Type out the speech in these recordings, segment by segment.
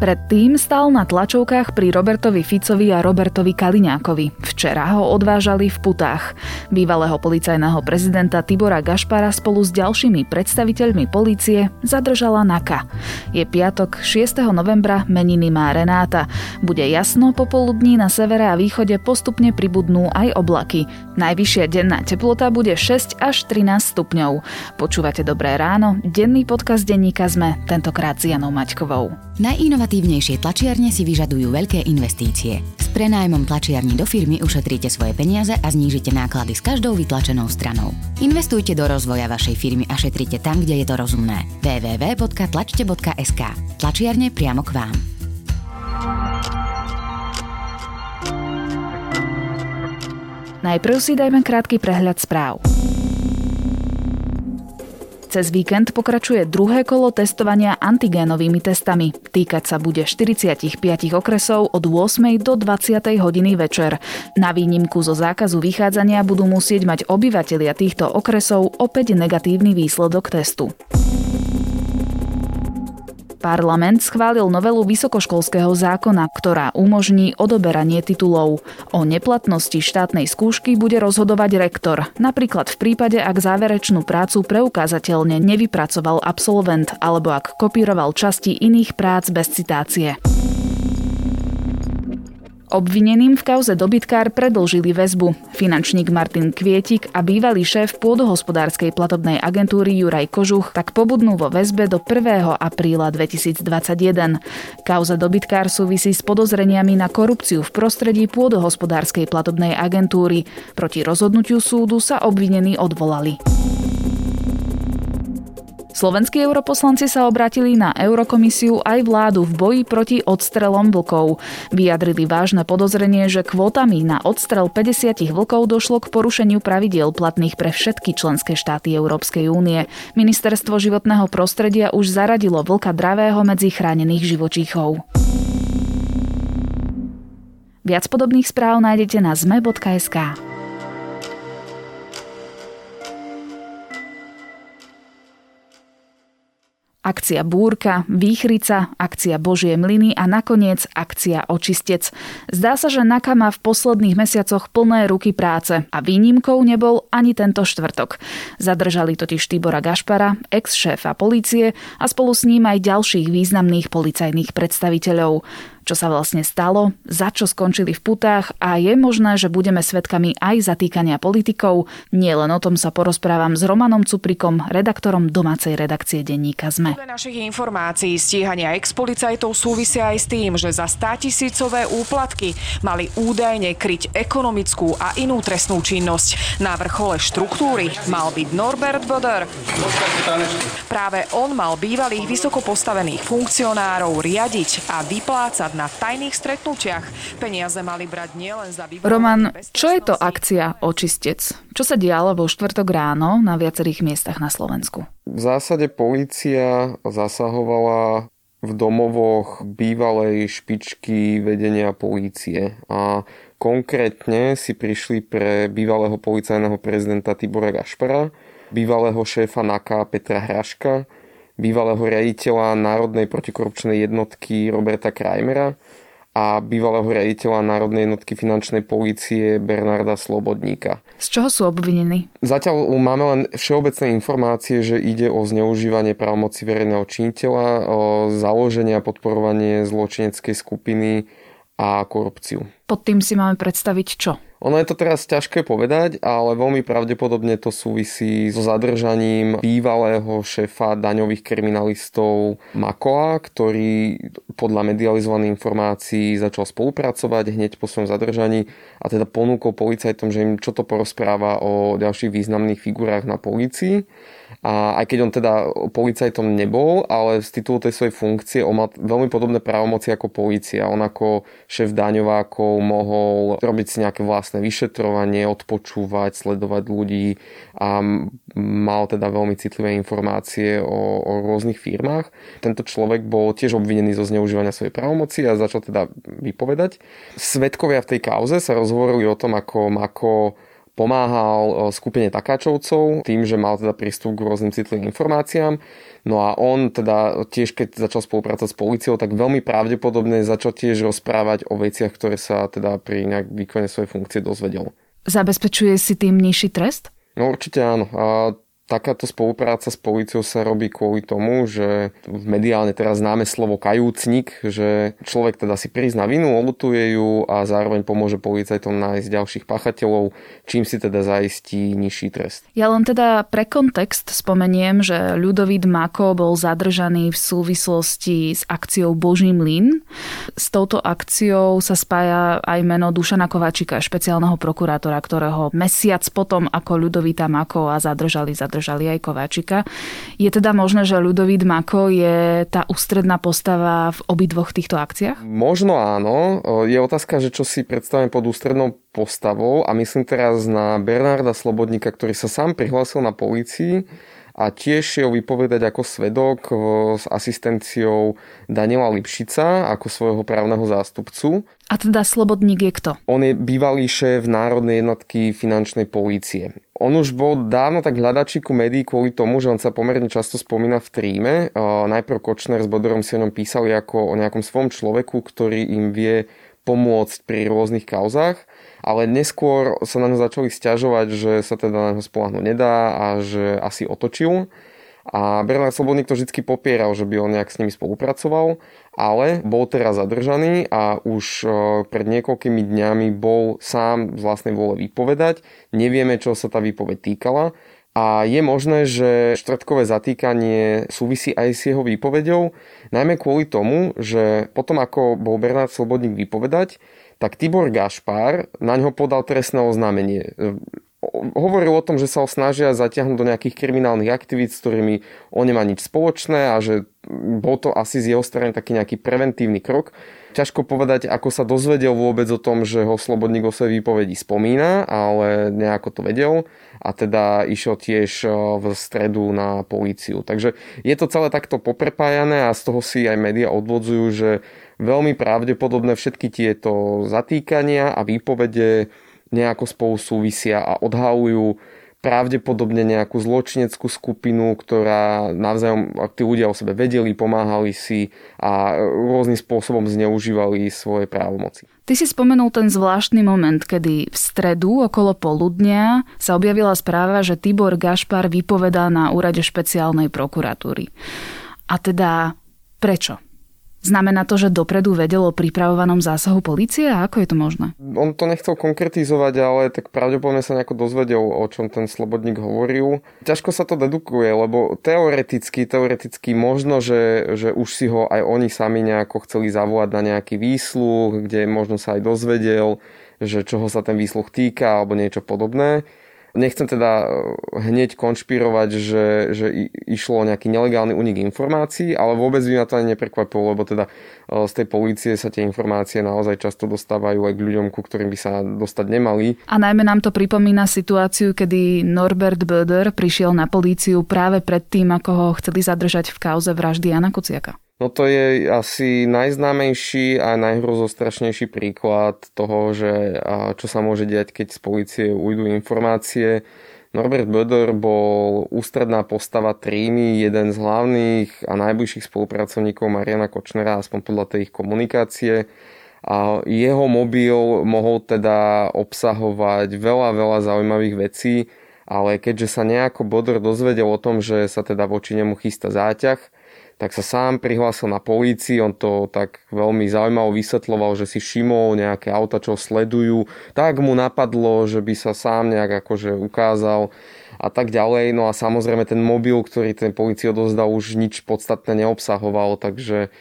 Predtým stal na tlačovkách pri Robertovi Ficovi a Robertovi Kaliňákovi. Včera ho odvážali v putách. Bývalého policajného prezidenta Tibora Gašpara spolu s ďalšími predstaviteľmi polície zadržala NAKA. Je piatok 6. novembra, meniny má Renáta. Bude jasno, popoludní na severe a východe postupne pribudnú aj oblaky. Najvyššia denná teplota bude 6 až 13 stupňov. Počúvate Dobré ráno, denný podcast denníka sme, tentokrát s Janou Maťkovou. Najinovatívnejšie tlačiarne si vyžadujú veľké investície. S prenájmom tlačiarní do firmy ušetríte svoje peniaze a znížite náklady s každou vytlačenou stranou. Investujte do rozvoja vašej firmy a šetrite tam, kde je to rozumné. www.tlačte.sk Tlačiarne priamo k vám. Najprv si dajme krátky prehľad správ. Cez víkend pokračuje druhé kolo testovania antigénovými testami. Týkať sa bude 45 okresov od 8. do 20. hodiny večer. Na výnimku zo zákazu vychádzania budú musieť mať obyvatelia týchto okresov opäť negatívny výsledok testu. Parlament schválil novelu vysokoškolského zákona, ktorá umožní odoberanie titulov. O neplatnosti štátnej skúšky bude rozhodovať rektor, napríklad v prípade, ak záverečnú prácu preukázateľne nevypracoval absolvent alebo ak kopíroval časti iných prác bez citácie. Obvineným v kauze dobytkár predlžili väzbu. Finančník Martin Kvietik a bývalý šéf pôdohospodárskej platobnej agentúry Juraj Kožuch tak pobudnú vo väzbe do 1. apríla 2021. Kauza dobytkár súvisí s podozreniami na korupciu v prostredí pôdohospodárskej platobnej agentúry. Proti rozhodnutiu súdu sa obvinení odvolali. Slovenskí europoslanci sa obratili na Eurokomisiu aj vládu v boji proti odstrelom vlkov. Vyjadrili vážne podozrenie, že kvótami na odstrel 50 vlkov došlo k porušeniu pravidiel platných pre všetky členské štáty Európskej únie. Ministerstvo životného prostredia už zaradilo vlka dravého medzi chránených živočíchov. Viac podobných správ nájdete na zme.sk. akcia Búrka, Výchrica, akcia Božie mlyny a nakoniec akcia Očistec. Zdá sa, že Naka má v posledných mesiacoch plné ruky práce a výnimkou nebol ani tento štvrtok. Zadržali totiž Tibora Gašpara, ex-šéfa polície a spolu s ním aj ďalších významných policajných predstaviteľov čo sa vlastne stalo, za čo skončili v putách a je možné, že budeme svetkami aj zatýkania politikov. Nie len o tom sa porozprávam s Romanom Cuprikom, redaktorom domácej redakcie denníka ZME. Podľa našich informácií stíhania ex-policajtov súvisia aj s tým, že za 100 tisícové úplatky mali údajne kryť ekonomickú a inú trestnú činnosť. Na vrchole štruktúry mal byť Norbert Boder. Práve on mal bývalých vysoko postavených funkcionárov riadiť a vyplácať na tajných stretnutiach. Peniaze mali brať nielen za Roman, čo je to akcia Očistec? Čo sa dialo vo štvrtok ráno na viacerých miestach na Slovensku? V zásade policia zasahovala v domovoch bývalej špičky vedenia polície a konkrétne si prišli pre bývalého policajného prezidenta Tibora Gašpara, bývalého šéfa NAKA Petra Hraška, bývalého riaditeľa Národnej protikorupčnej jednotky Roberta Krajmera a bývalého riaditeľa Národnej jednotky finančnej polície Bernarda Slobodníka. Z čoho sú obvinení? Zatiaľ máme len všeobecné informácie, že ide o zneužívanie právomoci verejného činiteľa, o založenie a podporovanie zločineckej skupiny a korupciu. Pod tým si máme predstaviť čo? Ono je to teraz ťažké povedať, ale veľmi pravdepodobne to súvisí so zadržaním bývalého šéfa daňových kriminalistov Makoa, ktorý podľa medializovaných informácií začal spolupracovať hneď po svojom zadržaní a teda ponúkol policajtom, že im čo to porozpráva o ďalších významných figurách na polícii. A aj keď on teda policajtom nebol, ale z titulu tej svojej funkcie on mal veľmi podobné právomoci ako policia. On ako šéf daňovákov mohol robiť si nejaké vlastné vyšetrovanie, odpočúvať, sledovať ľudí a mal teda veľmi citlivé informácie o, o rôznych firmách. Tento človek bol tiež obvinený zo zneužívania svojej právomoci a začal teda vypovedať. Svedkovia v tej kauze sa rozhovorili o tom, ako Mako pomáhal skupine takáčovcov tým, že mal teda prístup k rôznym citlivým informáciám. No a on teda tiež, keď začal spolupracovať s policiou, tak veľmi pravdepodobne začal tiež rozprávať o veciach, ktoré sa teda pri nejak výkone svojej funkcie dozvedel. Zabezpečuje si tým nižší trest? No určite áno. A takáto spolupráca s policiou sa robí kvôli tomu, že mediálne teraz známe slovo kajúcnik, že človek teda si prizná vinu, olutuje ju a zároveň pomôže policajtom nájsť ďalších pachateľov, čím si teda zaistí nižší trest. Ja len teda pre kontext spomeniem, že Ľudovít Mako bol zadržaný v súvislosti s akciou Boží mlyn. S touto akciou sa spája aj meno Dušana Kovačika, špeciálneho prokurátora, ktorého mesiac potom, ako Ľudovíta Mako a zadržali, zadržali zadržali aj Kováčika. Je teda možné, že Ľudovít Mako je tá ústredná postava v obidvoch týchto akciách? Možno áno. Je otázka, že čo si predstavím pod ústrednou postavou a myslím teraz na Bernarda Slobodníka, ktorý sa sám prihlásil na polícii a tiež šiel vypovedať ako svedok s asistenciou Daniela Lipšica ako svojho právneho zástupcu. A teda Slobodník je kto? On je bývalý šéf Národnej jednotky finančnej polície. On už bol dávno tak hľadačíku médií kvôli tomu, že on sa pomerne často spomína v tríme. Najprv Kočner s Bodorom si o ňom písali ako o nejakom svom človeku, ktorý im vie pomôcť pri rôznych kauzách ale neskôr sa na ňo začali stiažovať, že sa teda na ňo spolahnuť nedá a že asi otočil. A Bernard Slobodník to vždy popieral, že by on nejak s nimi spolupracoval, ale bol teraz zadržaný a už e, pred niekoľkými dňami bol sám z vlastnej vôle vypovedať. Nevieme, čo sa tá výpoveď týkala. A je možné, že štvrtkové zatýkanie súvisí aj s jeho výpovedou, najmä kvôli tomu, že potom ako bol Bernard Slobodník vypovedať, tak Tibor Gašpar na ňo podal trestné oznámenie. Hovoril o tom, že sa ho snažia zatiahnuť do nejakých kriminálnych aktivít, s ktorými on nemá nič spoločné a že bol to asi z jeho strany taký nejaký preventívny krok. Ťažko povedať, ako sa dozvedel vôbec o tom, že ho Slobodník o svojej výpovedi spomína, ale nejako to vedel a teda išiel tiež v stredu na políciu. Takže je to celé takto poprepájané a z toho si aj média odvodzujú, že veľmi pravdepodobné všetky tieto zatýkania a výpovede nejako spolu súvisia a odhalujú pravdepodobne nejakú zločineckú skupinu, ktorá navzájom, tí ľudia o sebe vedeli, pomáhali si a rôznym spôsobom zneužívali svoje právomoci. Ty si spomenul ten zvláštny moment, kedy v stredu okolo poludnia sa objavila správa, že Tibor Gašpar vypovedá na úrade špeciálnej prokuratúry. A teda prečo? Znamená to, že dopredu vedel o pripravovanom zásahu policie a ako je to možné? On to nechcel konkretizovať, ale tak pravdepodobne sa nejako dozvedel, o čom ten slobodník hovoril. Ťažko sa to dedukuje, lebo teoreticky, teoreticky možno, že, že už si ho aj oni sami nejako chceli zavolať na nejaký výsluh, kde možno sa aj dozvedel, že čoho sa ten výsluh týka alebo niečo podobné. Nechcem teda e, hneď konšpirovať, že, že išlo o nejaký nelegálny unik informácií, ale vôbec by ma to ani neprekvapilo, lebo teda e, z tej polície sa tie informácie naozaj často dostávajú aj k ľuďom, ku ktorým by sa dostať nemali. A najmä nám to pripomína situáciu, kedy Norbert Böder prišiel na políciu práve pred tým, ako ho chceli zadržať v kauze vraždy Jana Kuciaka. No to je asi najznámejší a najhrozostrašnejší príklad toho, že čo sa môže diať, keď z policie ujdu informácie. Norbert Böder bol ústredná postava trímy, jeden z hlavných a najbližších spolupracovníkov Mariana Kočnera, aspoň podľa tej ich komunikácie. A jeho mobil mohol teda obsahovať veľa, veľa zaujímavých vecí, ale keďže sa nejako Bodor dozvedel o tom, že sa teda voči nemu chystá záťah, tak sa sám prihlásil na polícii, on to tak veľmi zaujímavo vysvetloval, že si všimol nejaké auta, čo sledujú, tak mu napadlo, že by sa sám nejak akože ukázal a tak ďalej. No a samozrejme ten mobil, ktorý ten policii odozdal, už nič podstatné neobsahoval, takže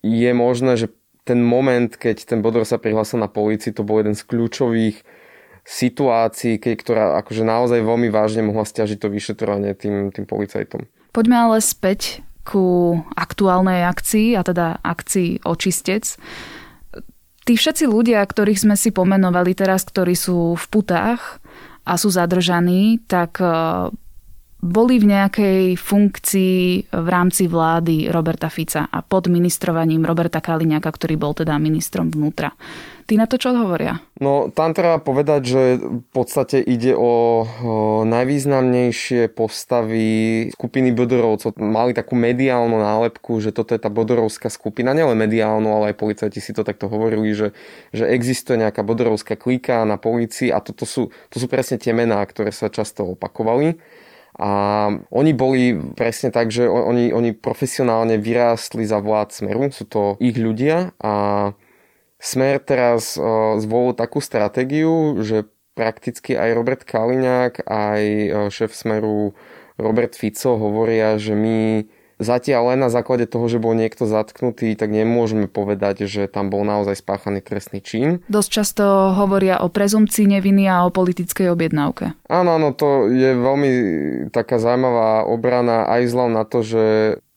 je možné, že ten moment, keď ten Bodor sa prihlásil na polícii, to bol jeden z kľúčových situácií, keď, ktorá akože naozaj veľmi vážne mohla stiažiť to vyšetrovanie tým, tým policajtom. Poďme ale späť ku aktuálnej akcii, a teda akcii Očistec. Tí všetci ľudia, ktorých sme si pomenovali teraz, ktorí sú v putách a sú zadržaní, tak e, boli v nejakej funkcii v rámci vlády Roberta Fica a pod ministrovaním Roberta Kaliňáka, ktorý bol teda ministrom vnútra. Tí na to čo hovoria? No, tam treba povedať, že v podstate ide o, o najvýznamnejšie postavy skupiny Bodorovcov. Mali takú mediálnu nálepku, že toto je tá Bodorovská skupina, nielen mediálnu, ale aj policajti si to takto hovorili, že, že existuje nejaká Bodorovská klika na policii a toto sú, to sú presne tie mená, ktoré sa často opakovali. A oni boli presne tak, že oni, oni profesionálne vyrástli za vlád Smeru, sú to ich ľudia. A Smer teraz zvolil takú stratégiu, že prakticky aj Robert Kaliňák, aj šéf Smeru Robert Fico hovoria, že my Zatiaľ len na základe toho, že bol niekto zatknutý, tak nemôžeme povedať, že tam bol naozaj spáchaný trestný čin. Dosť často hovoria o prezumcii neviny a o politickej objednávke. Áno, áno, to je veľmi taká zaujímavá obrana aj vzhľadom na to, že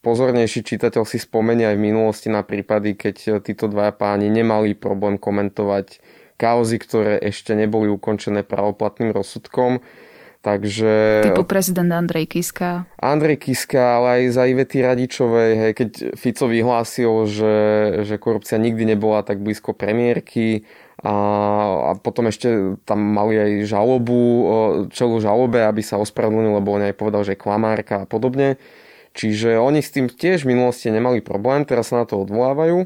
pozornejší čitateľ si spomenie aj v minulosti na prípady, keď títo dvaja páni nemali problém komentovať kauzy, ktoré ešte neboli ukončené pravoplatným rozsudkom Takže... Typu prezident Andrej Kiska. Andrej Kiska, ale aj za Ivety Radičovej, hej, keď Fico vyhlásil, že, že korupcia nikdy nebola tak blízko premiérky a, a potom ešte tam mali aj žalobu, čelu žalobe, aby sa ospravedlnil, lebo on aj povedal, že je klamárka a podobne. Čiže oni s tým tiež v minulosti nemali problém, teraz sa na to odvolávajú.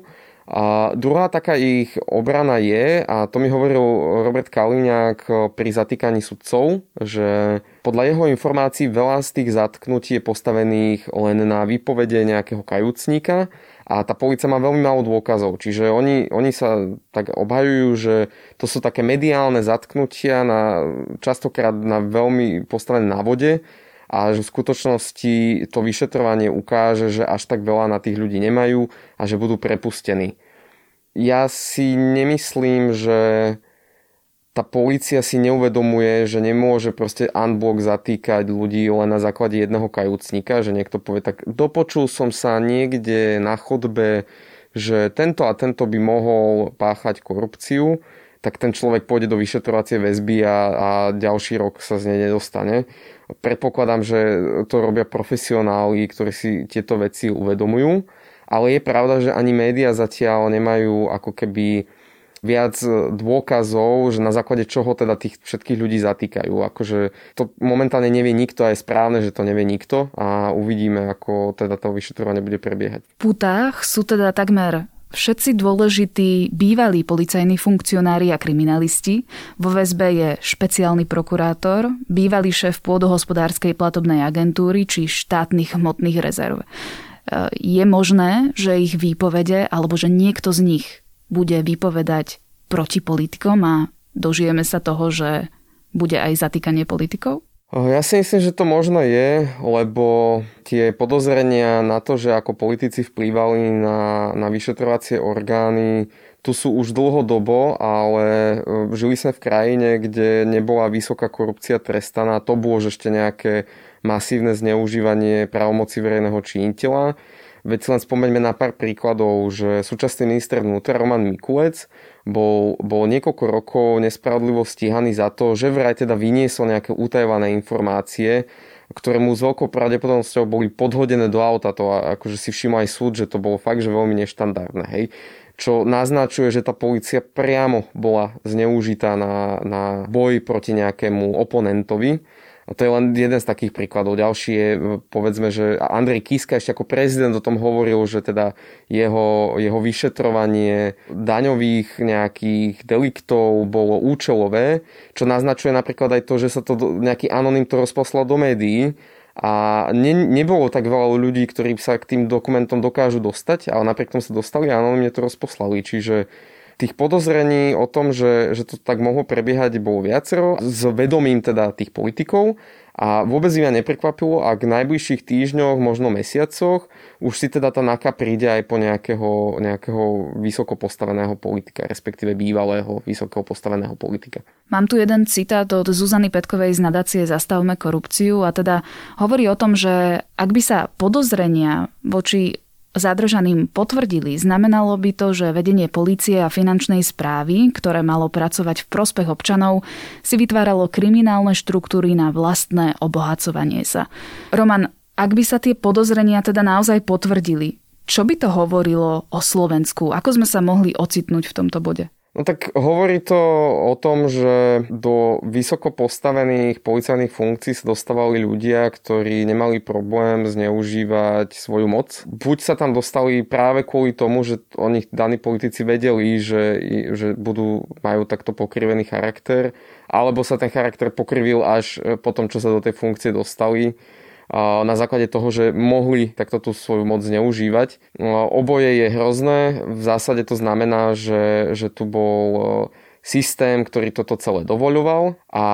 A druhá taká ich obrana je, a to mi hovoril Robert Kaliňák pri zatýkaní sudcov, že podľa jeho informácií veľa z tých zatknutí je postavených len na výpovede nejakého kajúcníka a tá policia má veľmi málo dôkazov. Čiže oni, oni sa tak obhajujú, že to sú také mediálne zatknutia na, častokrát na veľmi postavené návode a že v skutočnosti to vyšetrovanie ukáže, že až tak veľa na tých ľudí nemajú a že budú prepustení. Ja si nemyslím, že tá policia si neuvedomuje, že nemôže proste unblock zatýkať ľudí len na základe jedného kajúcnika, že niekto povie tak dopočul som sa niekde na chodbe, že tento a tento by mohol páchať korupciu, tak ten človek pôjde do vyšetrovacie väzby a, a ďalší rok sa z nej nedostane. Predpokladám, že to robia profesionáli, ktorí si tieto veci uvedomujú, ale je pravda, že ani médiá zatiaľ nemajú ako keby viac dôkazov, že na základe čoho teda tých všetkých ľudí zatýkajú. Akože to momentálne nevie nikto a je správne, že to nevie nikto a uvidíme, ako teda to vyšetrovanie bude prebiehať. V putách sú teda takmer Všetci dôležití bývalí policajní funkcionári a kriminalisti. Vo väzbe je špeciálny prokurátor, bývalý šéf pôdohospodárskej platobnej agentúry či štátnych hmotných rezerv. E, je možné, že ich výpovede alebo že niekto z nich bude vypovedať proti politikom a dožijeme sa toho, že bude aj zatýkanie politikov? Ja si myslím, že to možno je, lebo tie podozrenia na to, že ako politici vplývali na, na vyšetrovacie orgány, tu sú už dlhodobo, ale e, žili sme v krajine, kde nebola vysoká korupcia trestaná. To bolo ešte nejaké masívne zneužívanie právomoci verejného činiteľa. Veď si len spomeňme na pár príkladov, že súčasný minister vnútra Roman Mikulec bol, bol niekoľko rokov nespravodlivo stíhaný za to, že vraj teda vyniesol nejaké utajované informácie, ktoré mu s veľkou pravdepodobnosťou boli podhodené do auta. To akože si všimol aj súd, že to bolo fakt, že veľmi neštandardné. Hej čo naznačuje, že tá policia priamo bola zneužitá na, na boj proti nejakému oponentovi a to je len jeden z takých príkladov. Ďalší je, povedzme, že Andrej Kiska ešte ako prezident o tom hovoril, že teda jeho, jeho vyšetrovanie daňových nejakých deliktov bolo účelové, čo naznačuje napríklad aj to, že sa to nejaký anonym to rozposlal do médií a ne, nebolo tak veľa ľudí, ktorí sa k tým dokumentom dokážu dostať, ale napriek tomu sa dostali a anonymne to rozposlali. Čiže tých podozrení o tom, že, že to tak mohlo prebiehať, bolo viacero, s vedomím teda tých politikov a vôbec im neprekvapilo, ak v najbližších týždňoch, možno mesiacoch, už si teda tá NAKA príde aj po nejakého, nejakého vysoko postaveného politika, respektíve bývalého vysoko postaveného politika. Mám tu jeden citát od Zuzany Petkovej z nadácie Zastavme korupciu a teda hovorí o tom, že ak by sa podozrenia voči zadržaným potvrdili, znamenalo by to, že vedenie policie a finančnej správy, ktoré malo pracovať v prospech občanov, si vytváralo kriminálne štruktúry na vlastné obohacovanie sa. Roman, ak by sa tie podozrenia teda naozaj potvrdili, čo by to hovorilo o Slovensku? Ako sme sa mohli ocitnúť v tomto bode? No tak hovorí to o tom, že do vysoko postavených policajných funkcií sa dostávali ľudia, ktorí nemali problém zneužívať svoju moc. Buď sa tam dostali práve kvôli tomu, že o nich daní politici vedeli, že, že budú, majú takto pokrivený charakter, alebo sa ten charakter pokrivil až po tom, čo sa do tej funkcie dostali na základe toho, že mohli takto tú svoju moc zneužívať. Oboje je hrozné. V zásade to znamená, že, že tu bol e, systém, ktorý toto celé dovoľoval a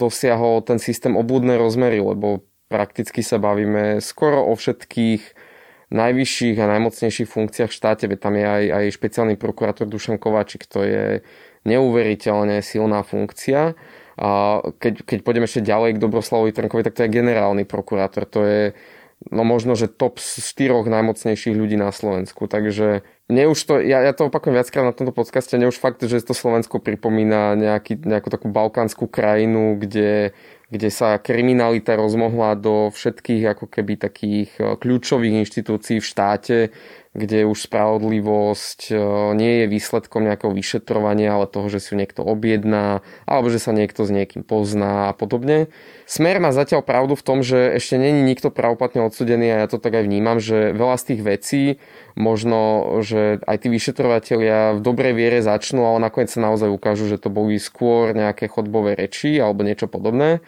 dosiahol ten systém obúdne rozmery, lebo prakticky sa bavíme skoro o všetkých najvyšších a najmocnejších funkciách v štáte, tam je aj, aj špeciálny prokurátor Dušan Kováčik, to je neuveriteľne silná funkcia. A keď, keď pôjdeme ešte ďalej k Dobroslavovi Trnkovi, tak to je generálny prokurátor. To je no možno, že top štyroch najmocnejších ľudí na Slovensku. Takže mne už to, ja, ja to opakujem viackrát na tomto podcaste, mne už fakt, že to Slovensko pripomína nejaký, nejakú takú balkánsku krajinu, kde, kde sa kriminalita rozmohla do všetkých ako keby takých eh, kľúčových inštitúcií v štáte, kde už spravodlivosť e, nie je výsledkom nejakého vyšetrovania, ale toho, že si ju niekto objedná, alebo že sa niekto s niekým pozná a podobne. Smer má zatiaľ pravdu v tom, že ešte není nikto pravoplatne odsudený a ja to tak aj vnímam, že veľa z tých vecí možno, že aj tí vyšetrovateľia v dobrej viere začnú, ale nakoniec sa naozaj ukážu, že to boli skôr nejaké chodbové reči alebo niečo podobné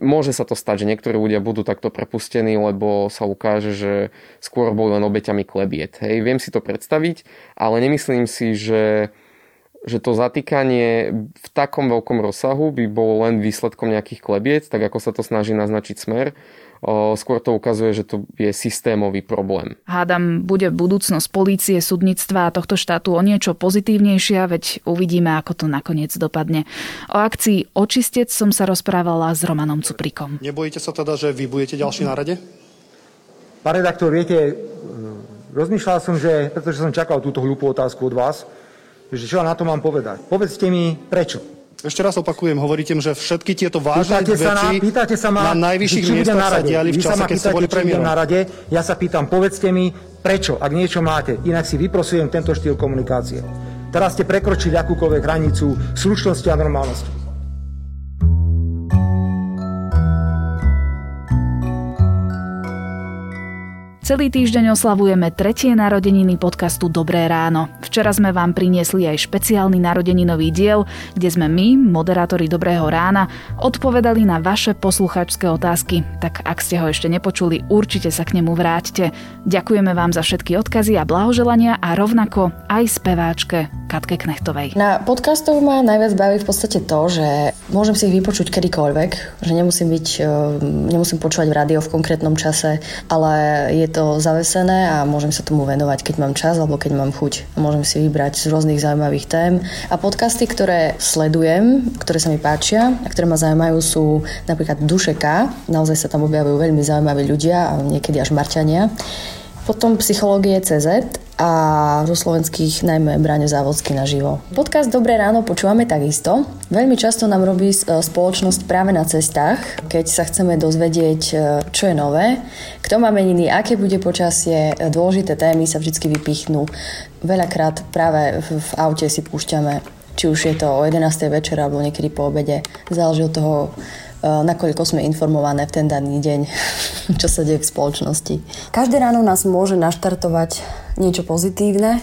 môže sa to stať, že niektorí ľudia budú takto prepustení, lebo sa ukáže, že skôr boli len obeťami klebiet. Hej, viem si to predstaviť, ale nemyslím si, že, že to zatýkanie v takom veľkom rozsahu by bolo len výsledkom nejakých klebiet, tak ako sa to snaží naznačiť smer skôr to ukazuje, že to je systémový problém. Hádam, bude budúcnosť polície, súdnictva a tohto štátu o niečo pozitívnejšia, veď uvidíme, ako to nakoniec dopadne. O akcii Očistec som sa rozprávala s Romanom Cuprikom. Nebojíte sa teda, že vy budete ďalší na rade? Pán redaktor, viete, rozmýšľal som, že, pretože som čakal túto hlúpu otázku od vás, že čo na to mám povedať. Povedzte mi, prečo. Ešte raz opakujem, hovoríte, že všetky tieto vážne pýtate veci sa na, pýtate sa ma, na najvyšších miestach na sa diali v čase, keď ste boli premiérom. na rade, ja sa pýtam, povedzte mi, prečo, ak niečo máte, inak si vyprosujem tento štýl komunikácie. Teraz ste prekročili akúkoľvek hranicu slušnosti a normálnosti. Celý týždeň oslavujeme tretie narodeniny podcastu Dobré ráno. Včera sme vám priniesli aj špeciálny narodeninový diel, kde sme my, moderátori Dobrého rána, odpovedali na vaše posluchačské otázky. Tak ak ste ho ešte nepočuli, určite sa k nemu vráťte. Ďakujeme vám za všetky odkazy a blahoželania a rovnako aj speváčke Katke Knechtovej. Na podcastoch ma najviac baví v podstate to, že môžem si ich vypočuť kedykoľvek, že nemusím byť, eh, nemusím počúvať v rádio v konkrétnom čase, ale je to zavesené a môžem sa tomu venovať, keď mám čas alebo keď mám chuť. Môžem si vybrať z rôznych zaujímavých tém. A podcasty, ktoré sledujem, ktoré sa mi páčia a ktoré ma zaujímajú sú napríklad Dušeka. Naozaj sa tam objavujú veľmi zaujímaví ľudia a niekedy až Marťania. Potom psychológie CZ a zo slovenských najmä Braňo Závodský naživo. Podcast Dobré ráno počúvame takisto. Veľmi často nám robí e, spoločnosť práve na cestách, keď sa chceme dozvedieť, e, čo je nové, kto má meniny, aké bude počasie, e, dôležité témy sa vždy vypichnú. Veľakrát práve v aute si púšťame, či už je to o 11. večer alebo niekedy po obede. Záleží od toho, nakoľko sme informované v ten daný deň, čo sa deje v spoločnosti. Každé ráno nás môže naštartovať niečo pozitívne,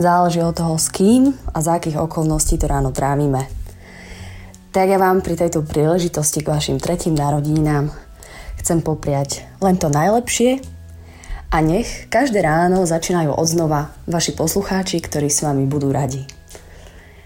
záleží od toho s kým a za akých okolností to ráno trávime. Tak ja vám pri tejto príležitosti k vašim tretím narodinám chcem popriať len to najlepšie a nech každé ráno začínajú odznova vaši poslucháči, ktorí s vami budú radi.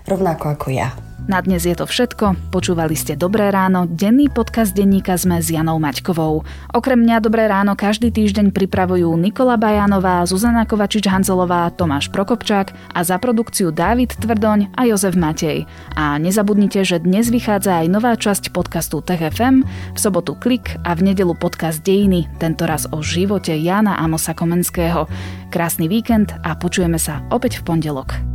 Rovnako ako ja. Na dnes je to všetko. Počúvali ste Dobré ráno, denný podcast denníka sme s Janou Maťkovou. Okrem mňa Dobré ráno každý týždeň pripravujú Nikola Bajanová, Zuzana Kovačič-Hanzelová, Tomáš Prokopčák a za produkciu Dávid Tvrdoň a Jozef Matej. A nezabudnite, že dnes vychádza aj nová časť podcastu TFM, v sobotu Klik a v nedelu podcast Dejiny, tentoraz o živote Jana Amosa Komenského. Krásny víkend a počujeme sa opäť v pondelok.